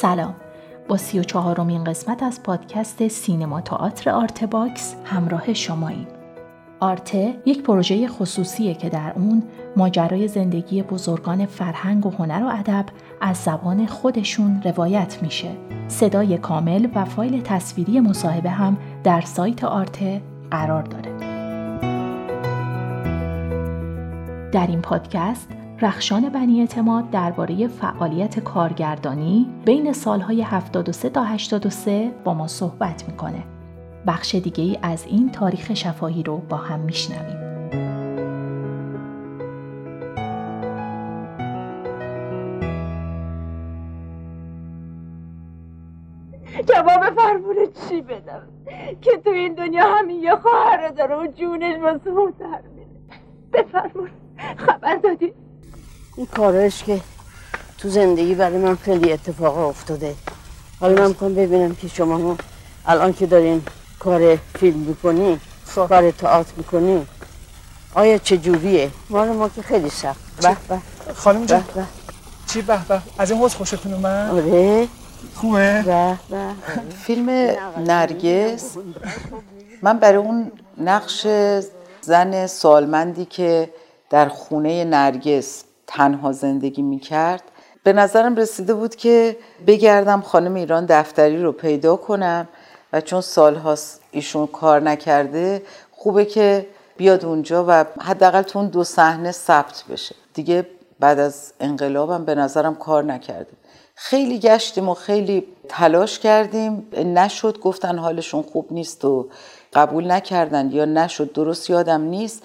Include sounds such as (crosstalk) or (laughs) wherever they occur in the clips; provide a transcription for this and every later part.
سلام با سی و چهارمین قسمت از پادکست سینما تئاتر Art Box همراه شماییم آرته یک پروژه خصوصیه که در اون ماجرای زندگی بزرگان فرهنگ و هنر و ادب از زبان خودشون روایت میشه. صدای کامل و فایل تصویری مصاحبه هم در سایت آرته قرار داره. در این پادکست رخشان بنی اعتماد درباره فعالیت کارگردانی بین سالهای 73 تا 83 با ما صحبت می‌کنه. بخش دیگه ای از این تاریخ شفاهی رو با هم میشنویم. جواب فرمونه چی بدم که تو این دنیا همین یه خواهر داره و جونش واسه در میره بفرمون خبر دادی این کارش که تو زندگی برای من خیلی اتفاق افتاده. حالا من می‌کنم ببینم که شما الان که دارین کار فیلم می‌کنی خب. کار تئاتر می‌کنی آیا چجوریه مال ما که خیلی سخت. به به خانم جان چی به به از این حوض خوشتون اومد؟ آره. خوبه؟ به به فیلم نرگس. من برای اون نقش زن سالمندی که در خونه نرگس تنها زندگی می‌کرد به نظرم رسیده بود که بگردم خانم ایران دفتری رو پیدا کنم و چون سالهاست ایشون کار نکرده خوبه که بیاد اونجا و حداقل تو اون دو صحنه ثبت بشه. دیگه بعد از انقلابم به نظرم کار نکرده. خیلی گشتیم و خیلی تلاش کردیم. نشد گفتن حالشون خوب نیست و قبول نکردن یا نشد درست یادم نیست.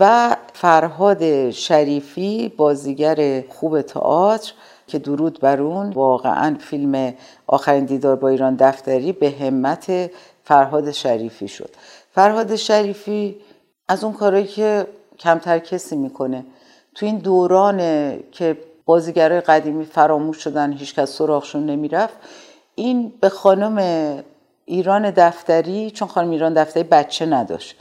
و فرهاد شریفی بازیگر خوب تئاتر که درود بر اون. واقعا فیلم آخرین دیدار با ایران دفتری به همت فرهاد شریفی شد. فرهاد شریفی از اون کارهایی که کمتر کسی می‌کنه. تو این دوران که بازیگرای قدیمی فراموش شدن هیچکس سراغشون نمی‌رفت این به خانم ایران دفتری چون خانم ایران دفتری بچه نداشت.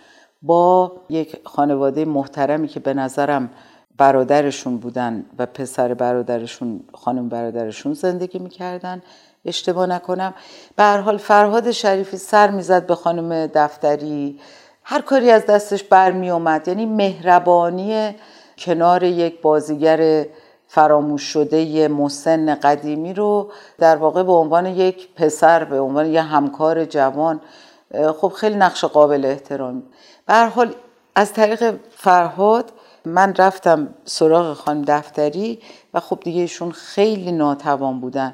با یک خانواده محترمی که به نظرم برادرشون بودن و پسر برادرشون خانم برادرشون زندگی می‌کردن. اشتباه نکنم. به هر حال فرهاد شریفی سر می‌زد به خانم دفتری. هر کاری از دستش برمی اومد یعنی مهربانی کنار یک بازیگر فراموش شده مسن قدیمی رو در واقع به عنوان یک پسر به عنوان یک همکار جوان خب خیلی نقش قابل احترامی به حال از طریق فرهاد من رفتم سراغ خانم دفتری و خب دیگه ایشون خیلی ناتوان بودن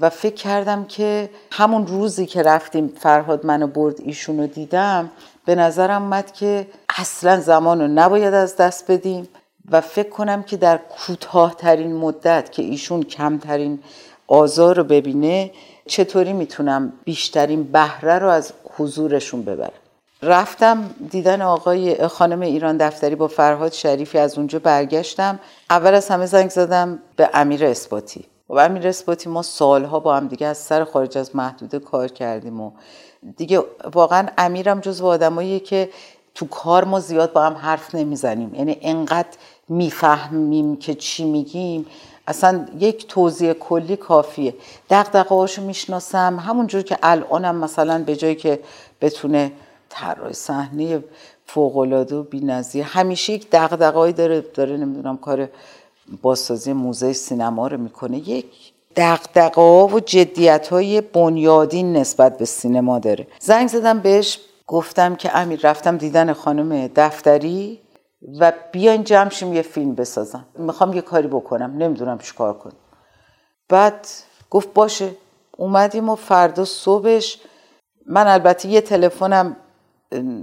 و فکر کردم که همون روزی که رفتیم فرهاد منو برد ایشون رو دیدم به نظرم اومد که اصلا زمان رو نباید از دست بدیم و فکر کنم که در کوتاهترین مدت که ایشون کمترین آزار رو ببینه چطوری می‌تونم بیشترین بهره رو از حضورشون ببرم. رفتم دیدن آقای خانم ایران دفتری با فرهاد شریفی از اونجا برگشتم. اول از همه زنگ زدم به امیر اسپاتی و امیر اسپاتی ما سالها با هم دیگه از سر خارج از محدوده کار کردیم و دیگه واقعا امیرم جز آدماییه که تو کار ما زیاد با هم حرف نمی‌زنیم. یعنی انقدر می‌فهمیم که چی میگیم. اصلا یک توضیح کلی کافیه. دقدقه هاشو می‌شناسم. همونجور که الانم مثلا به جایی که بتونه طراح صحنه فوق العاده و بی‌نظیر. همیشه یک دغدغه‌ای داره داره نمی‌دونم کار بازسازی موزه سینما رو می‌کنه. یک دغدغه و جدیت های بنیادین نسبت به سینما داره. زنگ زدم بهش گفتم که امیر رفتم دیدن خانم دفتری و بیاین جمع یه فیلم بسازم. می‌خوام یه کاری بکنم نمی‌دونم چیکار کنم. بعد گفت باشه. اومدیم و فردا صبحش من البته یه تلفنم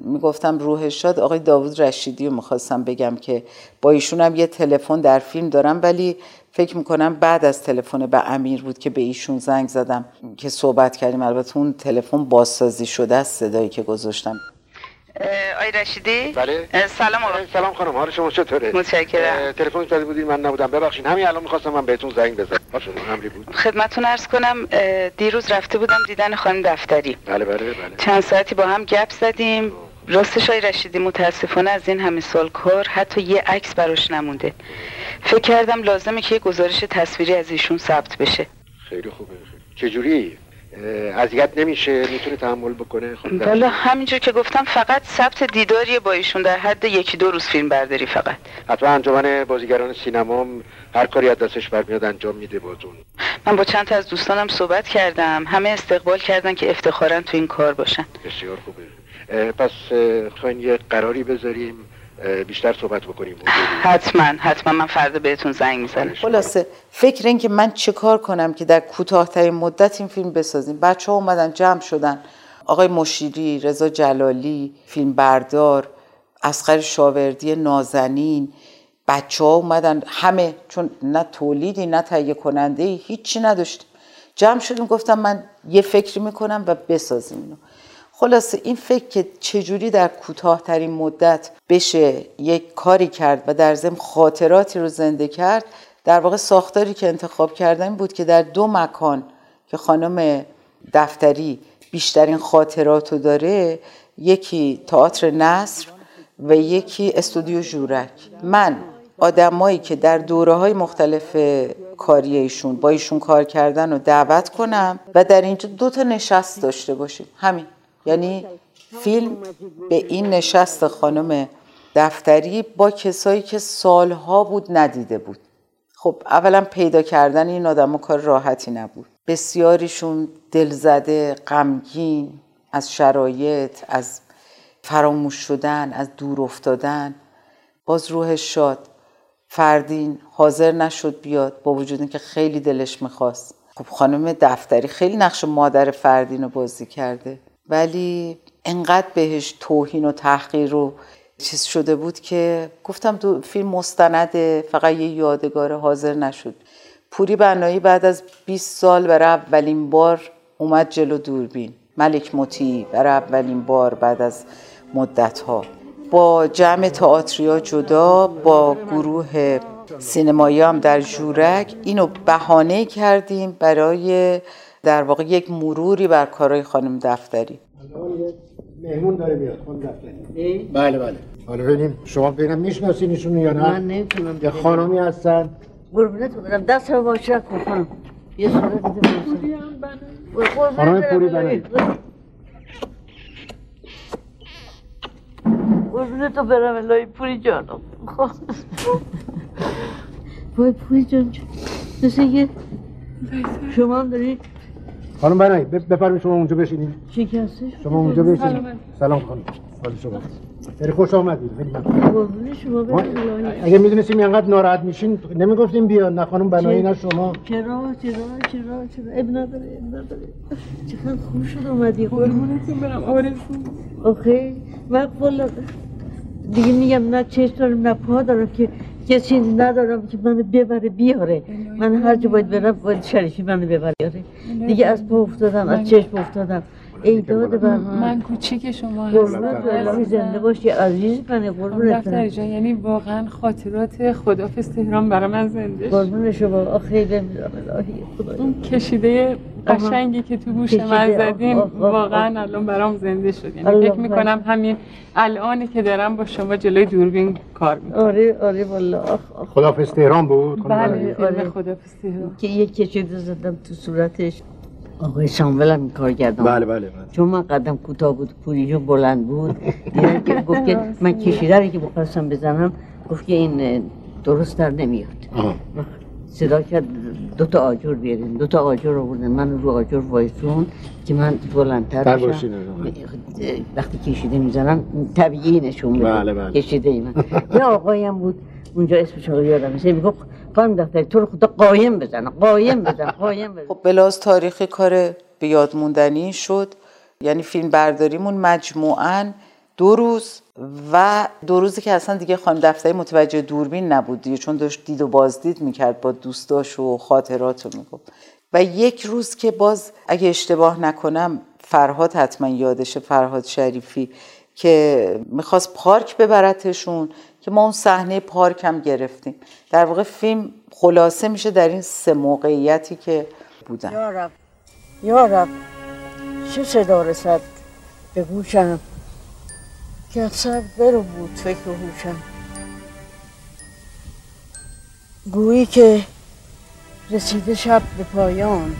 می‌گفتم روح شاد. آقای داوود رشیدی رو می‌خواستم بگم که با ایشون هم یه تلفن در فیلم دارم ولی فکر می‌کنم بعد از تلفن به امیر بود که به ایشون زنگ زدم که صحبت کردیم. البته اون تلفن بازسازی شده از صدایی که گذاشتم. آی رشیدی؟ بله. سلام آقا. سلام خانم حال شما چطوره؟ متشکرم. تلفن زده بودین من نبودم. ببخشید همین الان می‌خواستم من بهتون زنگ بزنم. باشه امری بود؟ خدمتتون عرض کنم دیروز رفته بودم دیدن خانم دفتری. بله بله بله. چند ساعتی با هم گپ زدیم. راستش های رشیدی متاسفانه از این همه سال کار حتی یه عکس براش نمونده. فکر کردم لازمه که یه گزارش تصویری از ایشون ثبت بشه. خیلی خوبه چجوری؟ اذیت نمیشه می‌تونه تحمل بکنه. خب بله همینجور که گفتم فقط ثبت دیداری با ایشون در حد یکی دو روز فیلم برداری فقط. حتما انجمن بازیگران سینما هر کاری از دستش برمیاد انجام میده بازون من با چند تا از دوستانم صحبت کردم. همه استقبال کردن که افتخارا تو این کار باشن. بسیار خوبه. پس خواهیم یه قراری بذاریم؟ بیشتر صحبت بکنیم. حتما حتما من فردا بهتون زنگ می‌زنم. خلاصه فکر این که من چه کار کنم که در کوتاهترین مدت این فیلم بسازیم. بچه ها اومدن جمع شدن. آقای مشیری رضا جلالی فیلم بردار اسقر شاوردی نازنین بچه ها اومدن. همه چون نه تولیدی نه تهیه کننده هیچی نداشتیم. جمع شدیم گفتم من یه فکری می‌کنم و بسازیم اینو. خلاصه این فکر که چجوری در کوتاهترین مدت بشه یک کاری کرد و در ضمن خاطراتی رو زنده کرد در واقع ساختاری که انتخاب کردن بود که در دو مکان که خانم دفتری بیشترین خاطرات رو داره یکی تئاتر نصر و یکی استودیو جورک من آدمایی که در دوره های مختلف کاری ایشون با ایشون کار کردن رو دعوت کنم و در اینجا دو تا نشست داشته باشیم. همین. یعنی فیلم به این نشست خانم دفتری با کسایی که سالها بود ندیده بود. خب اولا پیدا کردن این آدم کار راحتی نبود. بسیاریشون دلزده غمگین از شرایط از فراموش شدن از دور افتادن. باز روحش شاد. فردین حاضر نشد بیاد با وجود که خیلی دلش می‌خواست. خب خانم دفتری خیلی نقش مادر فردین رو بازی کرده. ولی انقدر بهش توهین و تحقیر رو چیز شده بود که گفتم تو فیلم مستنده فقط یه یادگار حاضر نشد. پوری بنایی بعد از 20 سال برای اولین بار اومد جلو دوربین. ملک مطیع برای اولین بار بعد از مدت ها با جمع تئاتریا جدا با گروه سینمایی هم در جورک. اینو بهانه کردیم برای در واقع یک مروری بر کارهای خانم دفتری. مهمون داره میاد خانم دفتری. بله بله. حالا ببینیم شما ببینم میشناسینشون یا نه؟ من نمی‌تونم یه خانمی هستن؟ قربونت برم. دست رو باشه کنم یه صورت دیگه خانم پوری بنایی قربونت تو برم الهی پوری جانم. وای پوری جان مثل یه شما هم دارید خانم بنایی بفرمایید شما اونجا بشینید. شکسته شما اونجا بشینید. سلام خانم. حال شما. خیلی خوش آمدید. خیلی قربون شما اگه می‌دونستیم اینقدر ناراحت میشین نمی‌گفتیم بیا. نه خانم بنایی نه شما. چرا؟ چرا؟ چرا؟ چرا؟ اب نداره اب نداره. چقدر خوب شد اومدی قربونتون برم. آرزو. آخه من والا دیگه میگم نه چشم دارم نه پا دارم که کسی ندارم که منو ببره بیاره. من هر جا باید برم باید شریفی منو ببره بیاره. دیگه از پا افتادم از چشم افتادم. ای داد بر من من. کوچیک شما هستم. زنده باشی عزیز منه قربونت جان یعنی واقعا خاطرات خدافز تهران برای من زنده شد. قربون شما. آخه بمیرم الهی خدا اون کشیده قشنگی که تو گوش من آه. واقعا الان برام زنده شد. یعنی فکر می‌کنم همین الانی که دارم با شما جلوی دوربین کار می‌کنم. آره آره آخ خدافظ تهران بود؟ بله آره. خدافز تهران. که یک کشیده زدم تو صورتش. آقای سامول هم این کار کردم. بله بله بله. چون من قدم کوتاه بود پوریجو بلند بود دیدم که گفت که (laughs) من کشیده رو که بخواستم بزنم گفت که این درست در نمیاد. صدا کرد دو تا آجر بیارین. دو تا آجر آوردن. من رو آجر وایسون که من بلندتر تر بشم. وقتی کشیده می‌زنن طبیعی نشون بله، بله. کشیده ای من. یه آقایی هم بود اونجا اسمش رو یادم میشه می‌گفت خانم دفتری تو رو خدا قایم بزن قایم بزن قایم بزن. خب بلاز تاریخی کار به یاد موندنی شد. یعنی فیلم برداریمون مجموعاً دو روز و دو روزی که اصلا دیگه خانم دفتری متوجه دوربین نبود دیگه چون داشت دید و بازدید می‌کرد با دوستاش و خاطرات رو می‌گفت. و یک روز که باز اگه اشتباه نکنم فرهاد حتما یادشه فرهاد شریفی که می‌خواست پارک ببرتشون که ما اون صحنه پارک هم گرفتیم. در واقع فیلم خلاصه میشه در این سه موقعیتی که بودن. یا رب یا رب چه صدا رسد به گوشم؟ که اصلا برو بود فکر و هوشم. گویی که رسیده شب به پایان.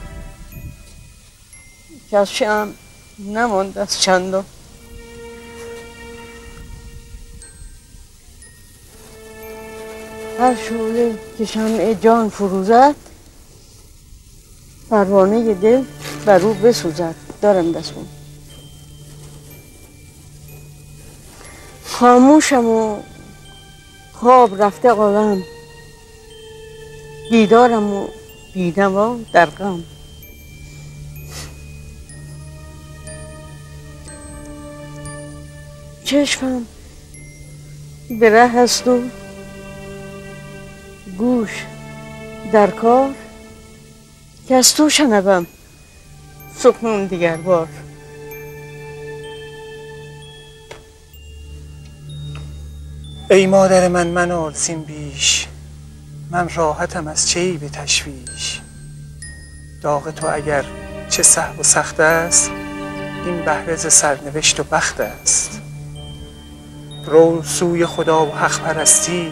از شم نماند از چندان. هر شعله که شمع جان فروزد پروانه دل بر او بسوزد. دارم دستون خاموشم و خواب رفته عالم بیدارم و بینوا در غم چشمم به ره هست و گوش در کار که از تو شنوم. سخون دیگر بار. ای مادر من من سیم بیش. من راحتم از چه به تشویش. داغ تو اگر چه سهو و سخت است این بهرز سرنوشت و بخت است. رو سوی خدا و حق پرستی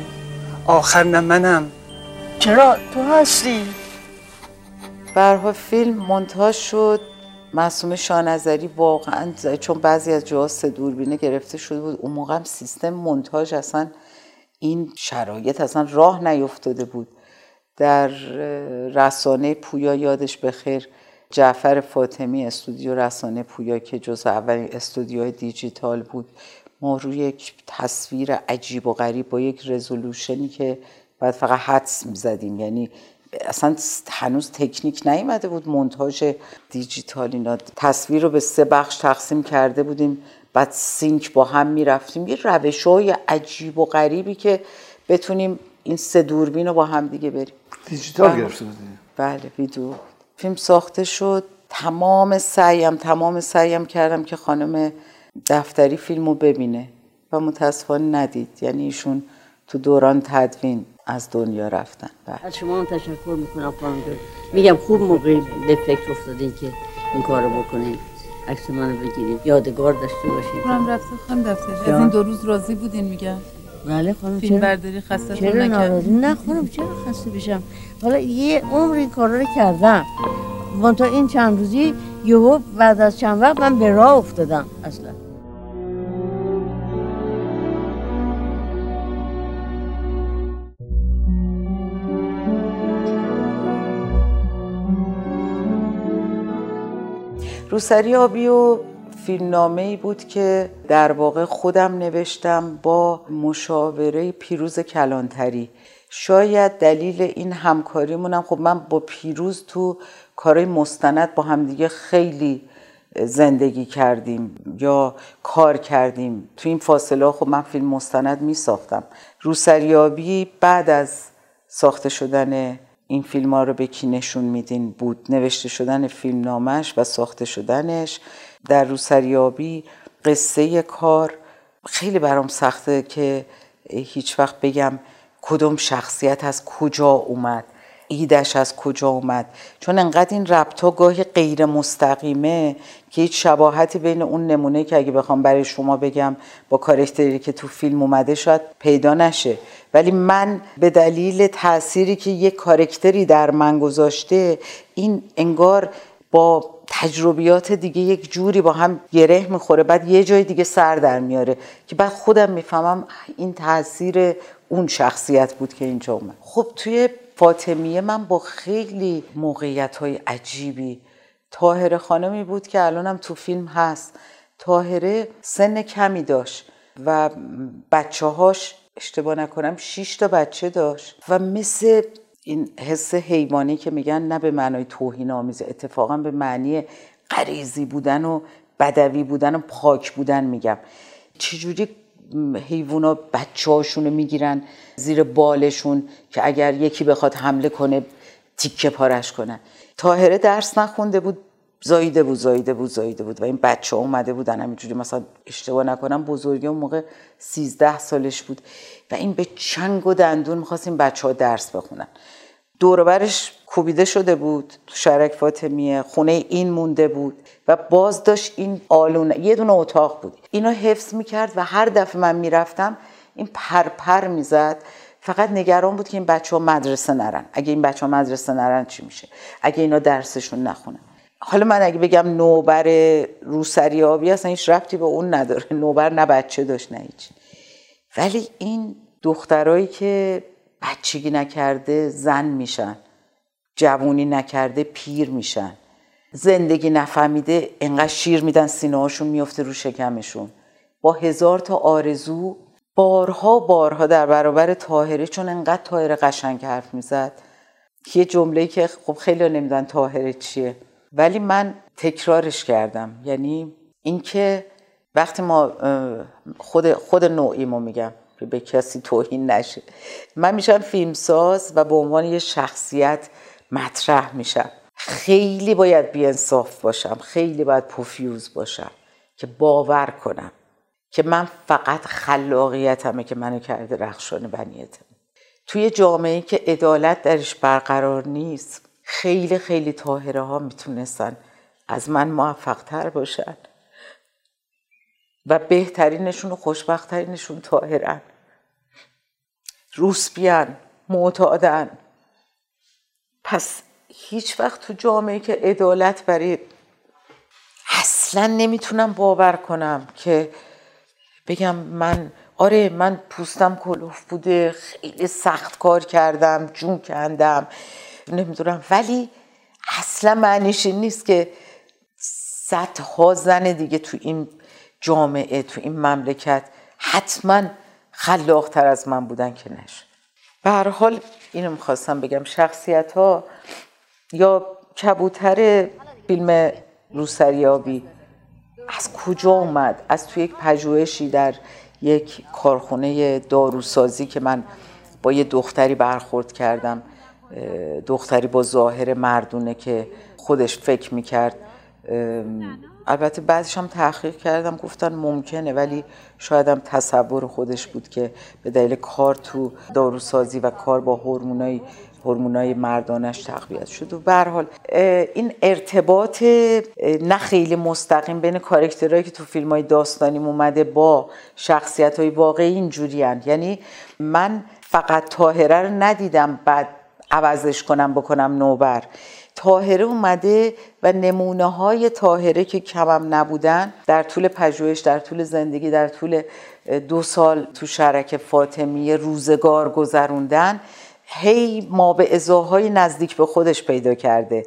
آخر نه منم چرا تو هستی؟ برها فیلم منتاج شد معصوم شانظری واقعا چون بعضی از جاها سه دوربینه گرفته شده بود اون موقع هم سیستم منتاج اصلا این شرایط اصلا راه نیفتاده بود. در رسانه پویا یادش بخیر جعفر فاطمی استودیو رسانه پویا که جز اولین استودیوهای دیجیتال بود. ما روی یک تصویر عجیب و غریب با یک رزولوشنی که باید فقط حدس می‌زدیم. یعنی اصلا هنوز تکنیک نیومده بود منتاج دیجیتال اینا. تصویر رو به سه بخش تقسیم کرده بودیم. بعد سینک با هم می‌رفتیم. یه روش های عجیب و غریبی که بتونیم این سه دوربین رو با هم دیگه بریم. دیجیتال بله. گرفته بودیم بله ویدیو. فیلم ساخته شد. تمام سعیم تمام سعیم کردم که خانم دفتری فیلم رو ببینه. و متاسفانه ندید. یعنی ایشون تو دوران تدوین. از دنیا رفتن. بله. از شما هم تشکر می‌کنم خانم میگم خوب موقعی به فکر افتادین که این کارو بکنین. عکس منو بگیرید یادگار داشته باشین. خانم رفته خانم دفتر از این دو روز راضی بودین میگم. بله خانم فیلم برداری خسته چرا ناراضی؟ نه خانم چرا خسته بشم؟ حالا یه عمر این کارا رو کردم. تا این چند روزی یهو بعد از چند وقت من به راه افتادم اصلا. روسری آبی و فیلمنامه ای بود که در واقع خودم نوشتم با مشاوره پیروز کلانتری. شاید دلیل این همکاریمونم خب من با پیروز تو کارهای مستند با همدیگه خیلی زندگی کردیم یا کار کردیم. تو این فاصله خب من فیلم مستند می ساختم روسریابی بعد از ساخته شدن این فیلم ها رو به کی نشون میدین بود؟ نوشته شدن فیلم نامش و ساخته شدنش. در روسریابی قصه کار. خیلی برام سخته که هیچ وقت بگم کدوم شخصیت از کجا اومد ایدش از کجا اومد. چون انقدر این ربط ها گاهی غیر مستقیمه که هیچ شباهتی بین اون نمونه که اگه بخوام برای شما بگم با کارکتری که تو فیلم اومده شاید پیدا نشه. ولی من به دلیل تأثیری که یک کارکتری در من گذاشته این انگار با تجربیات دیگه یک جوری با هم گره می‌خوره بعد یه جای دیگه سر در میاره که بعد خودم می‌فهمم این تاثیر اون شخصیت بود که اینجا اومد. خب توی فاطمیه من با خیلی موقعیت های عجیبی تاهره خانمی بود که الانم تو فیلم هست. تاهره سن کمی داشت و بچه هاش اشتباه نکنم شیش تا بچه داشت و مثل این حس حیوانی که میگن نه به معنای توهین آمیزه اتفاقا به معنی غریزی بودن و بدوی بودن و پاک بودن میگم. چجوری حیوونا بچه هاشونو می‌گیرن زیر بالشون که اگر یکی بخواد حمله کنه تیکه پارش کنن؟ تاهره درس نخونده بود زایده بود زایده بود زایده بود. و این بچه ها اومده بودن همینجوری مثلا اشتباه نکنم بزرگی اون موقع سیزده سالش بود. و این به چنگ و دندون می‌خواست این بچه ها درس بخونن. دوربرش کوبیده شده بود تو شرک فاطمیه خونه این مونده بود. و باز داشت این آلونه یه دونه اتاق بود. اینو حفظ می‌کرد و هر دفعه من می‌رفتم این پرپر می‌زد. فقط نگران بود که این بچه ها مدرسه نرن. اگه این بچه ها مدرسه نرن چی میشه؟ اگه اینا درسشون نخونن. حالا من اگه بگم نوبر روسری آبی اصلا هیچ ربطی به اون نداره. (laughs) نوبر نه بچه داشت نه هیچ ولی این دخترایی که بچگی نکرده زن میشن جوونی نکرده پیر میشن زندگی نفهمیده انقدر شیر میدن سینه هاشون میفته رو شکمشون. با هزار تا آرزو بارها بارها در برابر تاهره چون انقدر تاهره قشنگ حرف می‌زد. یه جمله که خب خیلی نمیدن تاهره چیه. ولی من تکرارش کردم. یعنی اینکه وقتی ما خود خود نوعیمو میگم به کسی توهین نشه. من میشم فیلمساز و به عنوان یه شخصیت مطرح میشم. خیلی باید بیانصاف باشم. خیلی باید پوفیوز باشم که باور کنم. که من فقط خلاقیتمه که منو کرده رخشان بنیتم توی جامعه که عدالت درش برقرار نیست خیلی خیلی تاهره ها می‌تونستن از من موفق تر باشن. و بهترینشون و خوشبختترینشون تاهرن روسپیان معتادن. پس هیچ وقت تو جامعه که عدالت برای اصلا نمی‌تونم باور کنم که بگم من آره من پوستم کلوف بوده خیلی سخت کار کردم جون کندم نمی‌دونم. ولی اصلا معنیش این نیست که صدها زن دیگه تو این جامعه تو این مملکت حتما خلاقتر از من بودن که نش به هر حال اینو می‌خواستم بگم. شخصیت ها یا کبوتر فیلم روسریابی از کجا اومد؟ از تو یک پژوهشی در یک کارخونه داروسازی که من با یه دختری برخورد کردم دختری با ظاهر مردونه که خودش فکر می‌کرد. البته بعدش هم تحقیق کردم گفتن ممکنه ولی شاید هم تصور خودش بود که به دلیل کار تو داروسازی و کار با هورمونای هورمونای مردانش تقویت شد. و به حال این ارتباط نه خیلی مستقیم بین کارکترهایی که تو فیلم های داستانی اومده با شخصیت های واقعی اینجوری یعنی من فقط تاهره رو ندیدم بعد عوضش کنم بکنم نوبر. تاهره اومده و نمونه های تاهره که کمم نبودن در طول پژوهش در طول زندگی در طول دو سال تو شرک فاطمی روزگار گذروندن. هی ما به ازاهای نزدیک به خودش پیدا کرده.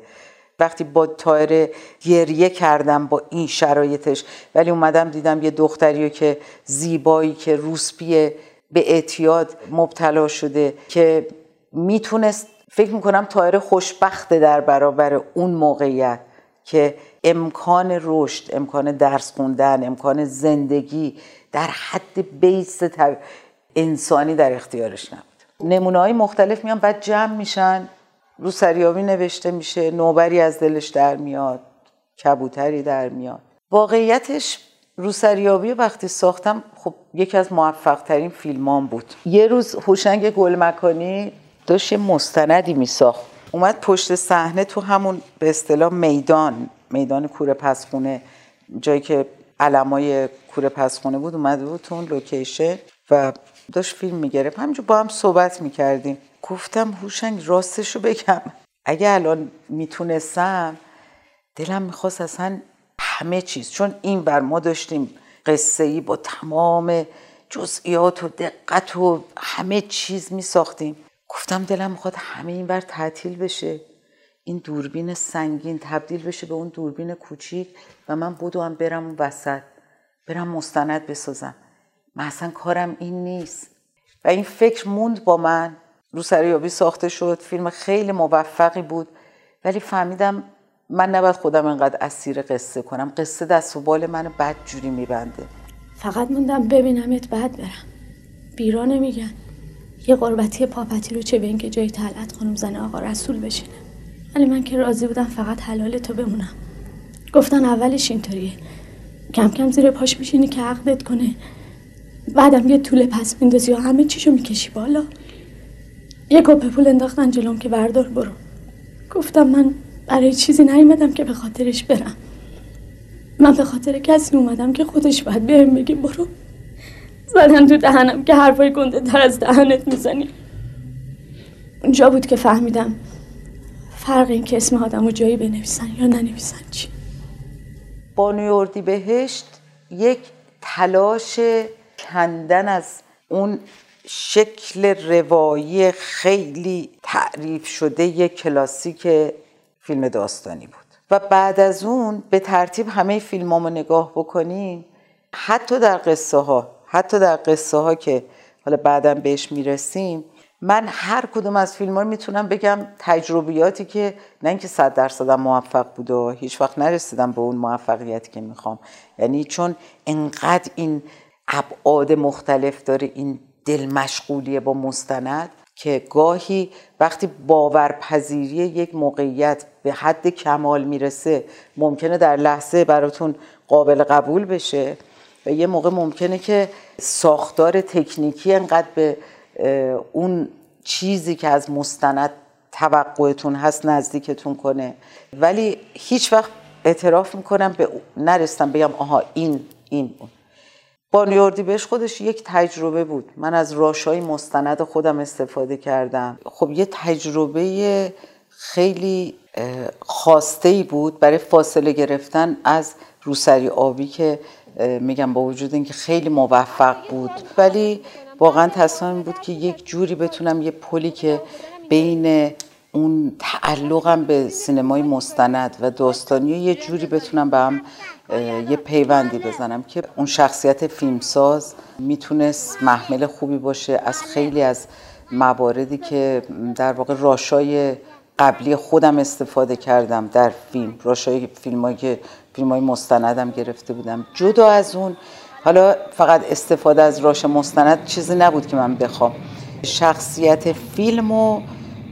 وقتی با تاهره گریه کردم با این شرایطش ولی اومدم دیدم یه دختری که زیبایی که روسپیه به اعتیاد مبتلا شده که می‌تونست فکر می‌کنم تایر خوشبخته در برابر اون موقعیت که امکان رشد امکان درس خوندن امکان زندگی در حد بیس انسانی در اختیارش نبود. نمونه های مختلف میان بعد جمع میشن. رو سریابی نوشته میشه نوبری از دلش در میاد کبوتری در میاد. واقعیتش روسریابی وقتی ساختم خب یکی از موفق ترین فیلمان بود. یه روز هوشنگ گلمکانی داشت یه مستندی میساخت. اومد پشت صحنه تو همون به اصطلاح میدان میدان کوره پسخونه جایی که علمای کوره پسخونه بود اومده بود تو اون لوکیشن و داشت فیلم می‌گرفت. همینجور با هم صحبت می‌کردیم. گفتم هوشنگ راستشو بگم. اگه الان می‌تونستم دلم می‌خواست اصلا همه چیز چون این بر ما داشتیم قصه ای با تمام جزئیات و دقت و همه چیز میساختیم. گفتم دلم می‌خواد همه این بر تعطیل بشه. این دوربین سنگین تبدیل بشه به اون دوربین کوچیک و من هم برم وسط برم مستند بسازم. من اصلا کارم این نیست. و این فکر موند با من. رو سریابی ساخته شد فیلم خیلی موفقی بود. ولی فهمیدم من نباید خودم انقدر اسیر قصه کنم. قصه دست و بال منو بد جوری میبنده. فقط موندم ببینمت بعد برم. بیرا نمیگن. یه قربتی پاپتی رو چه به اینکه جای طلعت خانم زن آقا رسول بشینه. ولی من که راضی بودم فقط حلال تو بمونم. گفتن اولش اینطوریه. کم کم زیر پاش میشینی که عقدت کنه. بعدم یه طول پس میندازی و همه چیشو می‌کشی بالا. یه کپه پول انداختن جلوم که بردار برو. گفتم من برای چیزی نیومدم که به خاطرش برم. من به خاطر کسی اومدم که خودش باید بهم بگی برو. زدن تو دهنم که حرفای گنده تر از دهنت می‌زنی. اونجا بود که فهمیدم فرق این که اسم آدم و جایی بنویسن یا ننویسن چی. بانوی اردی بهشت یک تلاش کندن از اون شکل روایی خیلی تعریف شده یک کلاسیک فیلم داستانی بود. و بعد از اون به ترتیب همه فیلم رو نگاه بکنیم حتی در قصه ها حتی در قصه ها که حالا بعدا بهش می‌رسیم من هر کدوم از فیلم ها رو می‌تونم بگم تجربیاتی که نه اینکه صد درصدم موفق بود و هیچ وقت نرسیدم به اون موفقیتی که می‌خوام. یعنی چون انقدر این ابعاد مختلف داره این دل مشغولیه با مستند که گاهی وقتی باورپذیری یک موقعیت به حد کمال می‌رسه ممکنه در لحظه براتون قابل قبول بشه و یه موقع ممکنه که ساختار تکنیکی انقدر به اون چیزی که از مستند توقعتون هست نزدیکتون کنه. ولی هیچ وقت اعتراف می‌کنم به نرستم بگم آها این این اون بانیاردی بهش خودش یک تجربه بود. من از راشای مستند خودم استفاده کردم. خب یه تجربه خیلی خواسته ای بود برای فاصله گرفتن از روسری آبی که میگم با وجود اینکه خیلی موفق بود. ولی واقعا تصمیم بود که یک جوری بتونم یه پلی که بین اون تعلقم به سینمای مستند و داستانی یه جوری بتونم به هم یه پیوندی بزنم که اون شخصیت فیلمساز می‌تونست محمل خوبی باشه از خیلی از مواردی که در واقع راشای قبلی خودم استفاده کردم در فیلم راشای فیلم که فیلم های مستندم گرفته بودم. جدا از اون حالا فقط استفاده از راش مستند چیزی نبود که من بخوام. شخصیت فیلمو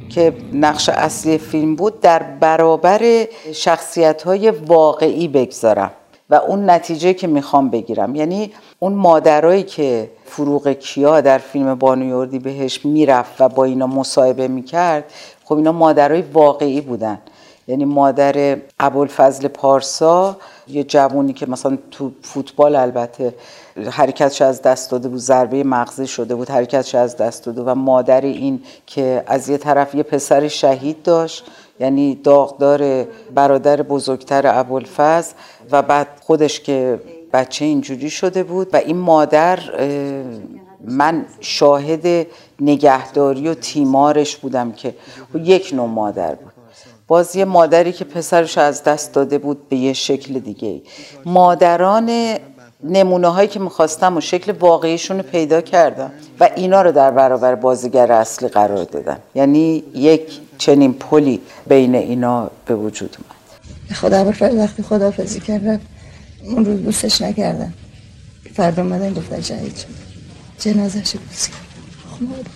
که نقش اصلی فیلم بود در برابر شخصیت های واقعی بگذارم و اون نتیجه که می‌خوام بگیرم. یعنی اون مادرایی که فروغ کیا در فیلم بانوی بهش می‌رفت و با اینا مصاحبه می‌کرد خب اینا مادرای واقعی بودن. یعنی مادر ابوالفضل پارسا یه جوونی که مثلا تو فوتبال البته حرکتش از دست داده بود ضربه مغزی شده بود حرکتش از دست داده و مادر این که از یه طرف یه پسر شهید داشت یعنی داغدار برادر بزرگتر ابوالفضل و بعد خودش که بچه اینجوری شده بود و این مادر من شاهد نگهداری و تیمارش بودم که یک نوع مادر بود. باز یه مادری که پسرش از دست داده بود به یه شکل دیگه مادران نمونه هایی که می‌خواستم و شکل واقعیشون رو پیدا کردم و اینا رو در برابر بازیگر اصلی قرار دادم. یعنی یک چنین پلی بین اینا به وجود اومد. خدا وقتی خدافزی کردم اون روز دوستش نکردم. فردا اومدن گفتن شهید شد. جنازش بوس کرد.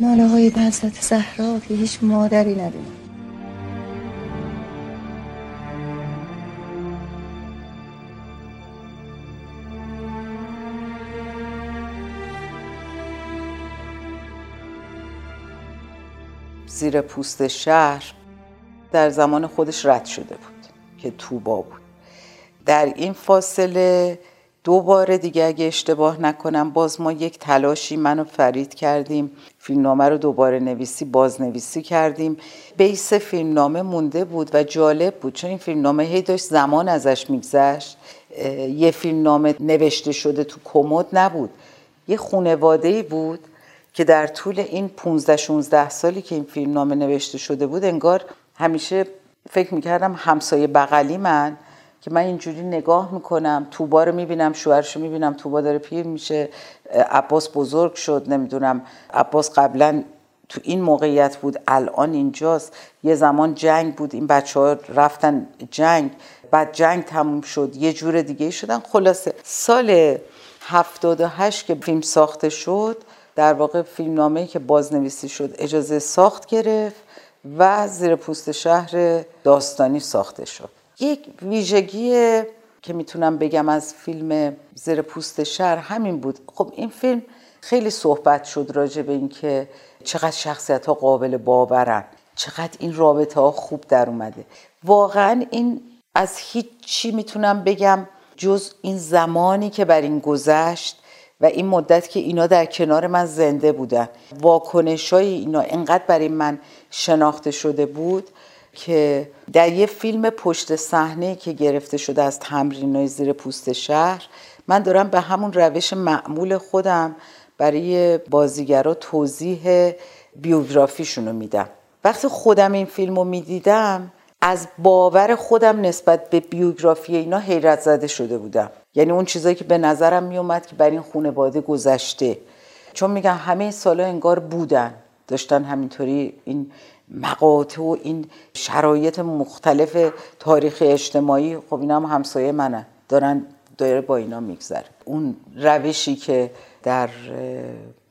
ناله های حضرت زهرا که هیچ مادری ندونه زیر پوست شهر در زمان خودش رد شده بود که توبا بود. در این فاصله دو بار دیگه اگه اشتباه نکنم باز ما یک تلاشی منو فرید کردیم فیلمنامه رو دوباره نویسی بازنویسی کردیم. بیس فیلمنامه مونده بود و جالب بود چون این فیلمنامه هی داشت زمان ازش میگذشت. یه فیلمنامه نوشته شده تو کمد نبود. یه خونواده بود که در طول این 15 16 سالی که این فیلم نامه نوشته شده بود انگار همیشه فکر می‌کردم همسایه بغلی من که من اینجوری نگاه می‌کنم توبا رو می‌بینم شوهرش رو می‌بینم توبا داره پیر میشه عباس بزرگ شد نمی‌دونم عباس قبلا تو این موقعیت بود الان اینجاست یه زمان جنگ بود این بچه ها رفتن جنگ بعد جنگ تموم شد یه جور دیگه شدن. خلاصه سال 78 که فیلم ساخته شد در واقع فیلمنامه‌ای که بازنویسی شد اجازه ساخت گرفت و زیر پوست شهر داستانی ساخته شد. یک ویژگی که می‌تونم بگم از فیلم زیر پوست شهر همین بود. خب این فیلم خیلی صحبت شد راجع به اینکه چقدر شخصیت ها قابل باورن چقدر این رابطه ها خوب در اومده. واقعا این از هیچ چی می‌تونم بگم جز این زمانی که بر این گذشت و این مدت که اینا در کنار من زنده بودن. واکنش های اینا انقدر برای من شناخته شده بود که در یه فیلم پشت صحنه که گرفته شده از تمرینای زیر پوست شهر من دارم به همون روش معمول خودم برای بازیگرا توضیح بیوگرافیشون رو میدم. وقتی خودم این فیلم رو می‌دیدم از باور خودم نسبت به بیوگرافی اینا حیرت زده شده بودم. یعنی اون چیزایی که به نظرم میومد که بر این خونواده گذشته. چون میگم همه سالا انگار بودن. داشتن همینطوری این مقاطع و این شرایط مختلف تاریخ اجتماعی خب اینا هم همسایه منن. دارن داره با اینا میگذره. اون روشی که در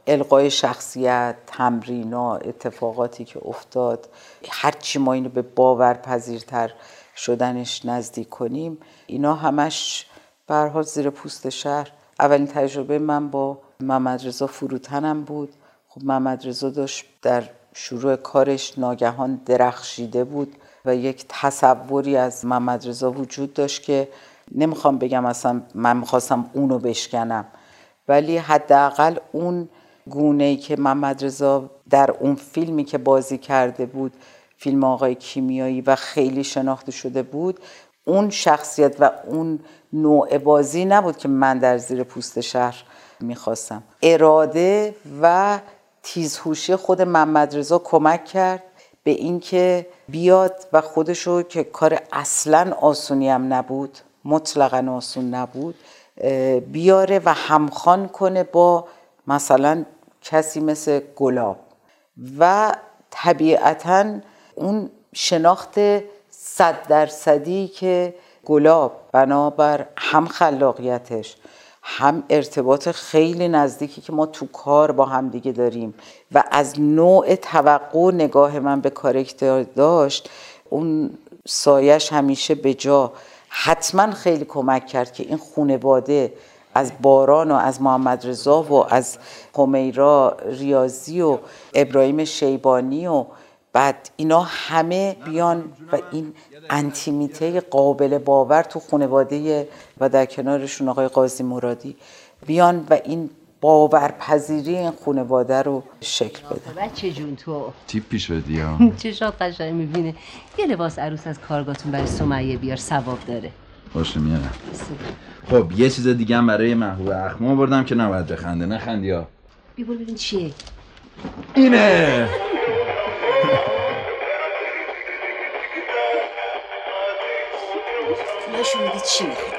القای شخصیت تمرینا اتفاقاتی که افتاد هرچی ما اینو به باورپذیرتر شدنش نزدیک کنیم اینا همش به زیر پوست شهر. اولین تجربه من با محمد رضا فروتنم بود. خب محمد رضا داشت در شروع کارش ناگهان درخشیده بود و یک تصوری از محمد رضا وجود داشت که نمی‌خوام بگم اصلا من می‌خواستم اونو بشکنم. ولی حداقل اون گونه که محمد رضا در اون فیلمی که بازی کرده بود فیلم آقای کیمیایی و خیلی شناخته شده بود اون شخصیت و اون نوع بازی نبود که من در زیر پوست شهر می‌خواستم. اراده و تیزهوشی خود محمد رضا کمک کرد به اینکه بیاد و خودشو که کار اصلا آسونی هم نبود مطلقا آسون نبود بیاره و همخان کنه با مثلا کسی مثل گلاب. و طبیعتا اون شناخت صد درصدی که گلاب بنابر هم خلاقیتش هم ارتباط خیلی نزدیکی که ما تو کار با هم دیگه داریم و از نوع توقع نگاه من به کارکتر داشت اون سایش همیشه به جا. حتما خیلی کمک کرد که این خونواده از باران و از محمد رضا و از همیرا ریاضی و ابراهیم شیبانی و بعد اینا همه بیان و این انتیمیته قابل باور تو خانواده و در کنارشون آقای قاضی مرادی بیان و این باورپذیری این خانواده رو شکل بده. بچه جون تو؟ تیپ پیش بدی ها؟ (laughs) چشات قشنگ می‌بینه یه لباس عروس از کارگاتون برای سمیه بیار ثواب داره. باشه میارم خب یه چیز دیگه هم برای محبوب اخمو بردم که نباید بخنده. نخندی ها. بیبول ببین چیه. اینه! نشون میده چی می‌خواد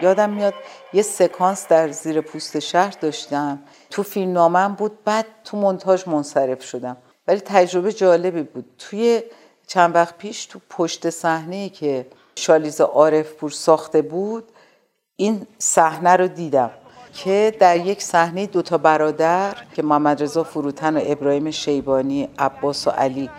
یادم میاد یه سکانس در زیر پوست شهر داشتم. تو فیلم نامم بود بعد تو منتاج منصرف شدم. ولی تجربه جالبی بود. توی چند وقت پیش تو پشت صحنه که شالیز عارف پور ساخته بود این صحنه رو دیدم. که در یک صحنه دوتا برادر که محمد رضا فروتن و ابراهیم شیبانی عباس و علی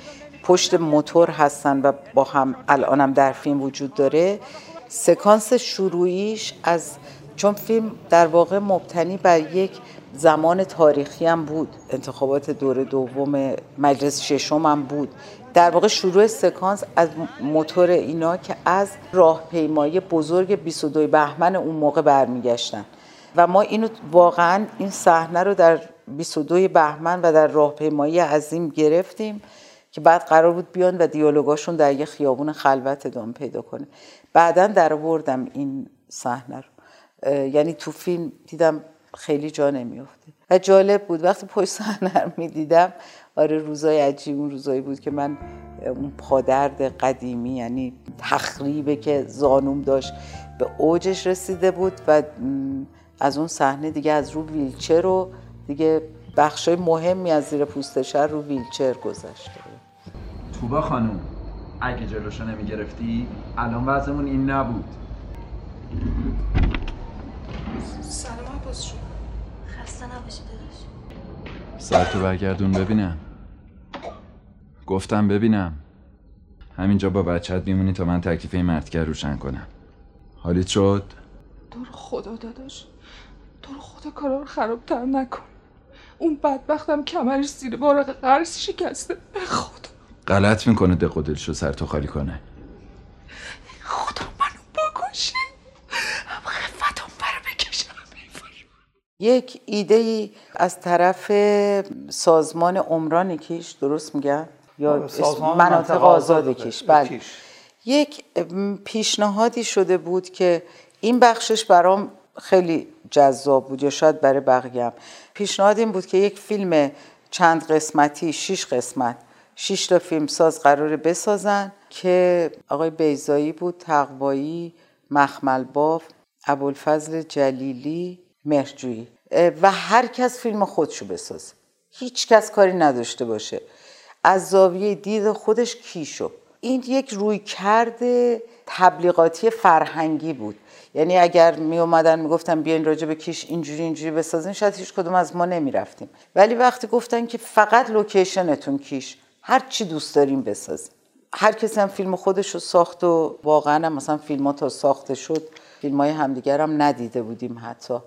پشت موتور هستن و با هم الانم در فیلم وجود داره سکانس شروعیش از چون فیلم در واقع مبتنی بر یک زمان تاریخی هم بود انتخابات دور دوم مجلس ششم هم بود. در واقع شروع سکانس از موتور اینا که از راهپیمایی بزرگ 22 بهمن اون موقع برمیگشتن. و ما اینو واقعا این صحنه رو در 22 بهمن و در راهپیمایی عظیم گرفتیم که بعد قرار بود بیان و دیالوگاشون در یه خیابون خلوت ادامه پیدا کنه. بعدا در آوردم این صحنه رو. یعنی تو فیلم دیدم خیلی جا نمیافته و جالب بود. وقتی پشت صحنه رو می‌دیدم آره روزای عجیب اون روزایی بود که من اون پادرد قدیمی یعنی تخریبه که زانوم داشت به اوجش رسیده بود و از اون صحنه دیگه از رو ویلچر رو دیگه بخشای مهمی از زیر پوستشر رو ویلچر گذشته. توبا خانم اگه جلوشو نمی‌گرفتی الان وضعمون این نبود. سلام عباس شو خسته نباشی داداش. سر تو برگردون ببینم. گفتم ببینم. همینجا با بچت میمونی تا من تکلیف این مردکر روشن کنم. حالیت شد؟ تو رو خدا داداش. تو رو خدا کارا رو خرابتر نکن. اون بدبختم کمرش زیر بارق قرص شکسته. به خدا. غلط می‌کنه ده و رو سر تو خالی کنه. خدا منو بکشه. هم خفتم برا بکشم. یک ایده ای از طرف سازمان عمران کیش درست میگه؟ یا مناطق آزاد, آزاد کیش. بله. یک پیشنهادی شده بود که این بخشش برام خیلی جذاب بود یا شاید برای بقیه پیشنهاد این بود که یک فیلم چند قسمتی شش قسمت شش تا فیلم ساز قراره بسازن که آقای بیزایی بود تقوایی مخمل باف ابوالفضل جلیلی مرجویی و هر کس فیلم خودشو بسازه. هیچ کس کاری نداشته باشه. از زاویه دید خودش کیشو. این یک روی کرده تبلیغاتی فرهنگی بود. یعنی اگر می اومدن می‌گفتن بیاین راجع به کیش اینجوری اینجوری بسازین شاید هیچ کدوم از ما نمی‌رفتیم. ولی وقتی گفتن که فقط لوکیشنتون کیش هر چی دوست داریم بسازیم. هر کسی هم فیلم خودش رو ساخت و واقعا هم مثلا فیلم ها تا ساخته شد فیلم های همدیگر هم ندیده بودیم حتی.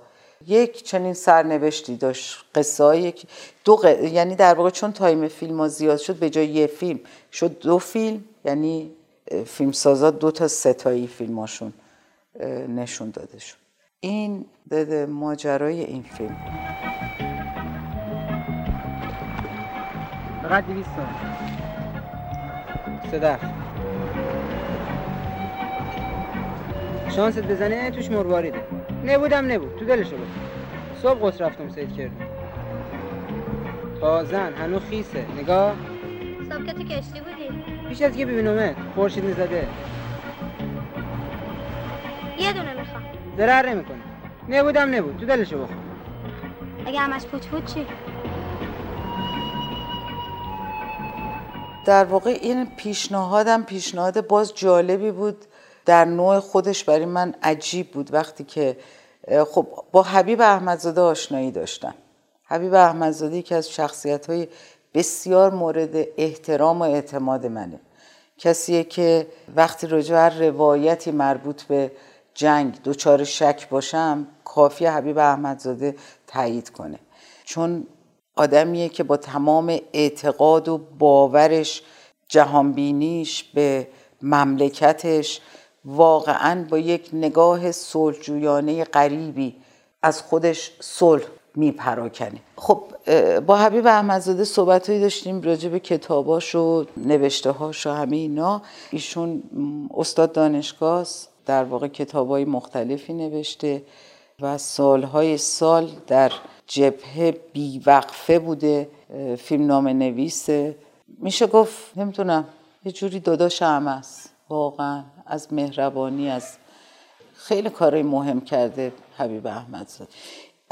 یک چنین سرنوشتی داشت قصه یک دو یعنی در واقع چون time فیلم ها زیاد شد به جای یه فیلم شد دو فیلم. یعنی فیلم سازا دو تا ستایی فیلماشون نشون داده شد این داده ماجرای این فیلم. فقط دیویست صدق شانست بزنه توش مرواریده نبودم نبود. تو دلشو بود صبح قصر رفتم سید کردم تازن هنو خیسه. نگاه. صبح که تو کشتی بودی؟ پیش از که ببینمت خورشید می‌زده. یه دونه می‌خوام. درر نمی‌کنه. نبودم نبود تو دلشو بخوام اگه همش پوچ بود چی؟ در واقع این پیشنهادم پیشنهاد باز جالبی بود. در نوع خودش برای من عجیب بود وقتی که خب با حبیب احمدزاده آشنایی داشتم. حبیب احمدزاده یکی از شخصیت های بسیار مورد احترام و اعتماد منه. کسیه که وقتی راجع هر روایتی مربوط به جنگ دوچار شک باشم کافی حبیب احمدزاده تایید کنه. چون آدمیه که با تمام اعتقاد و باورش جهانبینیش به مملکتش واقعا با یک نگاه صلحجویانه غریبی از خودش صلح میپراکنه خب با حبیب احمدزاده صحبتهایی داشتیم راجع به کتاباش و نوشته هاش و همه اینا. ایشون استاد دانشگاه در واقع کتابای مختلفی نوشته و سالهای سال در جبهه بیوقفه بوده فیلم نام نویسه. میشه گفت نمی‌تونم یه جوری داداش هم است. واقعا از مهربانی از خیلی کارهای مهم کرده حبیب احمدزاده.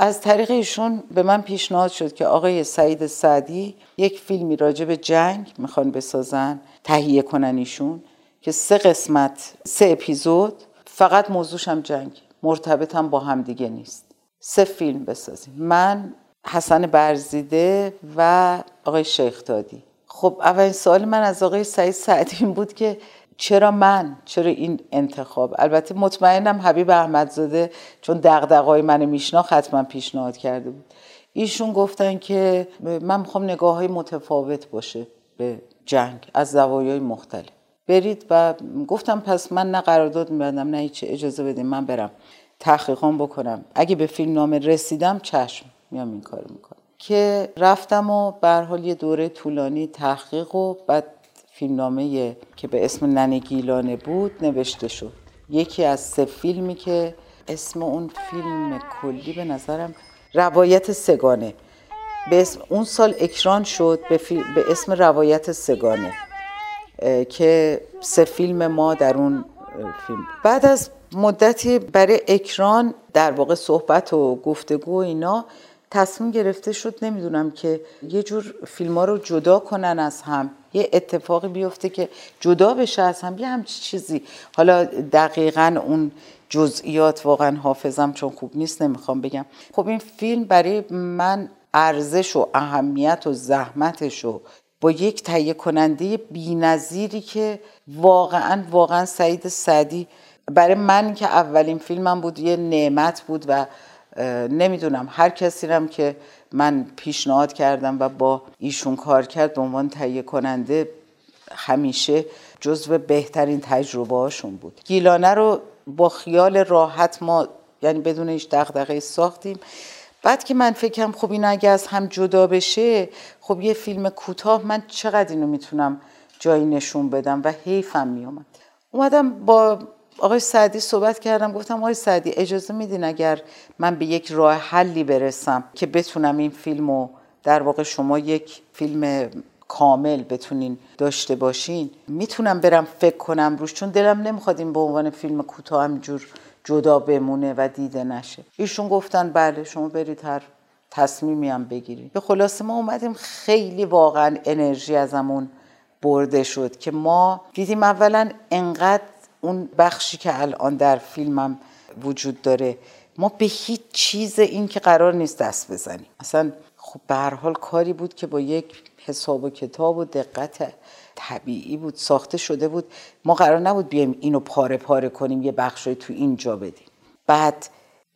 از طریق ایشون به من پیشنهاد شد که آقای سعید سعدی یک فیلمی راجع به جنگ می‌خوان بسازن تهیه کنن ایشون که سه قسمت سه اپیزود فقط موضوعش هم جنگ مرتبط با هم دیگه نیست. سه فیلم بسازیم. من حسن برزیده و آقای شیخ دادی. خب اولین سوال من از آقای سعید سعدی این بود که چرا من؟ چرا این انتخاب؟ البته مطمئنم حبیب احمدزاده چون دغدغه‌های منو میشناخت حتما پیشنهاد کرده بود. ایشون گفتن که من می‌خوام نگاه های متفاوت باشه به جنگ از زوایای مختلف. برید و گفتم پس من نه قرارداد میبندم نه هیچ اجازه بدیم من برم تحقیقام بکنم. اگه به فیلم نامه رسیدم چشم میام این کار می‌کنم. که رفتم و به حال یه دوره طولانی تحقیق و بعد فیلمنامه که به اسم ننه گیلانه بود نوشته شد. یکی از سه فیلمی که اسم اون فیلم کلی به نظرم روایت سگانه. به اسم اون سال اکران شد به, به اسم روایت سگانه که سه فیلم ما در اون فیلم. بعد از مدتی برای اکران در واقع صحبت و گفتگو اینا تصمیم گرفته شد نمی‌دونم که یه جور فیلم ها رو جدا کنن از هم. یه اتفاقی بیفته که جدا بشه از هم یه همچی چیزی. حالا دقیقا اون جزئیات واقعا حافظم چون خوب نیست نمی‌خوام بگم. خب این فیلم برای من ارزش و اهمیت و زحمتش و با یک تهیه کننده بینظیری که واقعا واقعا سعید سعدی برای من که اولین فیلمم بود یه نعمت بود و نمی‌دونم. هر کسی رم که من پیشنهاد کردم و با ایشون کار کرد به عنوان تهیه کننده همیشه جزو بهترین تجربه هاشون بود. گیلانه رو با خیال راحت ما یعنی بدون هیچ دغدغه ساختیم. بعد که من فکرم خب این اگه از هم جدا بشه خب یه فیلم کوتاه من چقدر اینو می‌تونم جایی نشون بدم و حیفم میومد اومدم با آقای سعدی صحبت کردم گفتم آقای سعدی اجازه میدین اگر من به یک راه حلی برسم که بتونم این فیلمو در واقع شما یک فیلم کامل بتونین داشته باشین می‌تونم برم فکر کنم روش چون دلم نمی‌خواد این به عنوان فیلم کوتاه همجور جدا بمونه و دیده نشه. ایشون گفتن بله شما برید هر تصمیمی هم بگیرید. به خلاصه ما اومدیم خیلی واقعا انرژی ازمون برده شد که ما دیدیم اولا انقدر اون بخشی که الان در فیلمم وجود داره ما به هیچ چیز این که قرار نیست دست بزنیم. اصلا خب به هر حال کاری بود که با یک حساب و کتاب و دقت طبیعی بود ساخته شده بود. ما قرار نبود بیایم اینو پاره پاره کنیم یه بخشای تو اینجا بدیم. بعد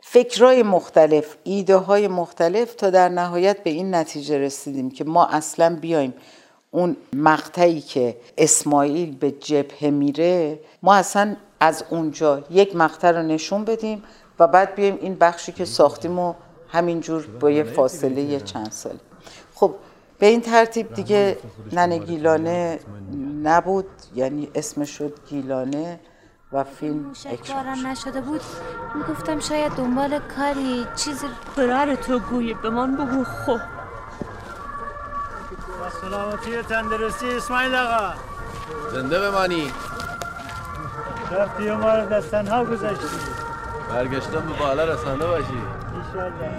فکرهای مختلف ایده های مختلف تا در نهایت به این نتیجه رسیدیم که ما اصلا بیایم اون مقطعی که اسماعیل به جبهه میره ما اصلا از اونجا یک مقطع رو نشون بدیم و بعد بیایم این بخشی که ساختیم و همینجور با یه فاصله یه چند سال خب به این ترتیب دیگه ننه گیلانه نبود یعنی اسم شد گیلانه و فیلم اکرام نشده بود. می‌گفتم شاید دنبال کاری چیزی برار تو گویی به من بگو خب. سلامتی تندرستی اسماعیل آقا. زنده بمانی. رفتی ما رو دستنها گذاشتی. برگشتم به بالا رسانده باشی. ایشالله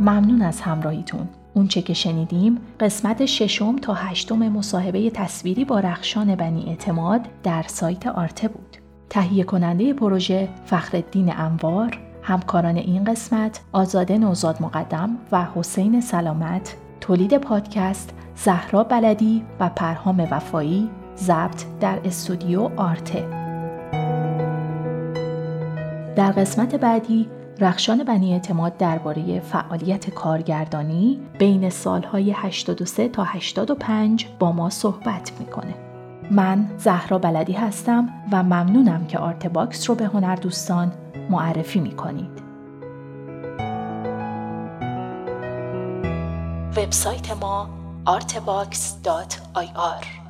ممنون از همراهیتون. اونچه که شنیدیم قسمت ششم تا هشتم مصاحبه تصویری با رخشان بنی اعتماد در سایت آرته بود. تهیه کننده پروژه فخرالدین انوار، همکاران این قسمت آزاده نوزاد مقدم و حسین سلامت، تولید پادکست زهرا بلدی و پرهام وفایی، ضبط در استودیو آرته. در قسمت بعدی رخشان بنی اعتماد درباره فعالیت کارگردانی بین سالهای 83 تا 85 با ما صحبت می‌کنه. من زهرا بلدی هستم و ممنونم که Art Box رو به هنر دوستان معرفی می‌کنید. وبسایت ما artbox.ir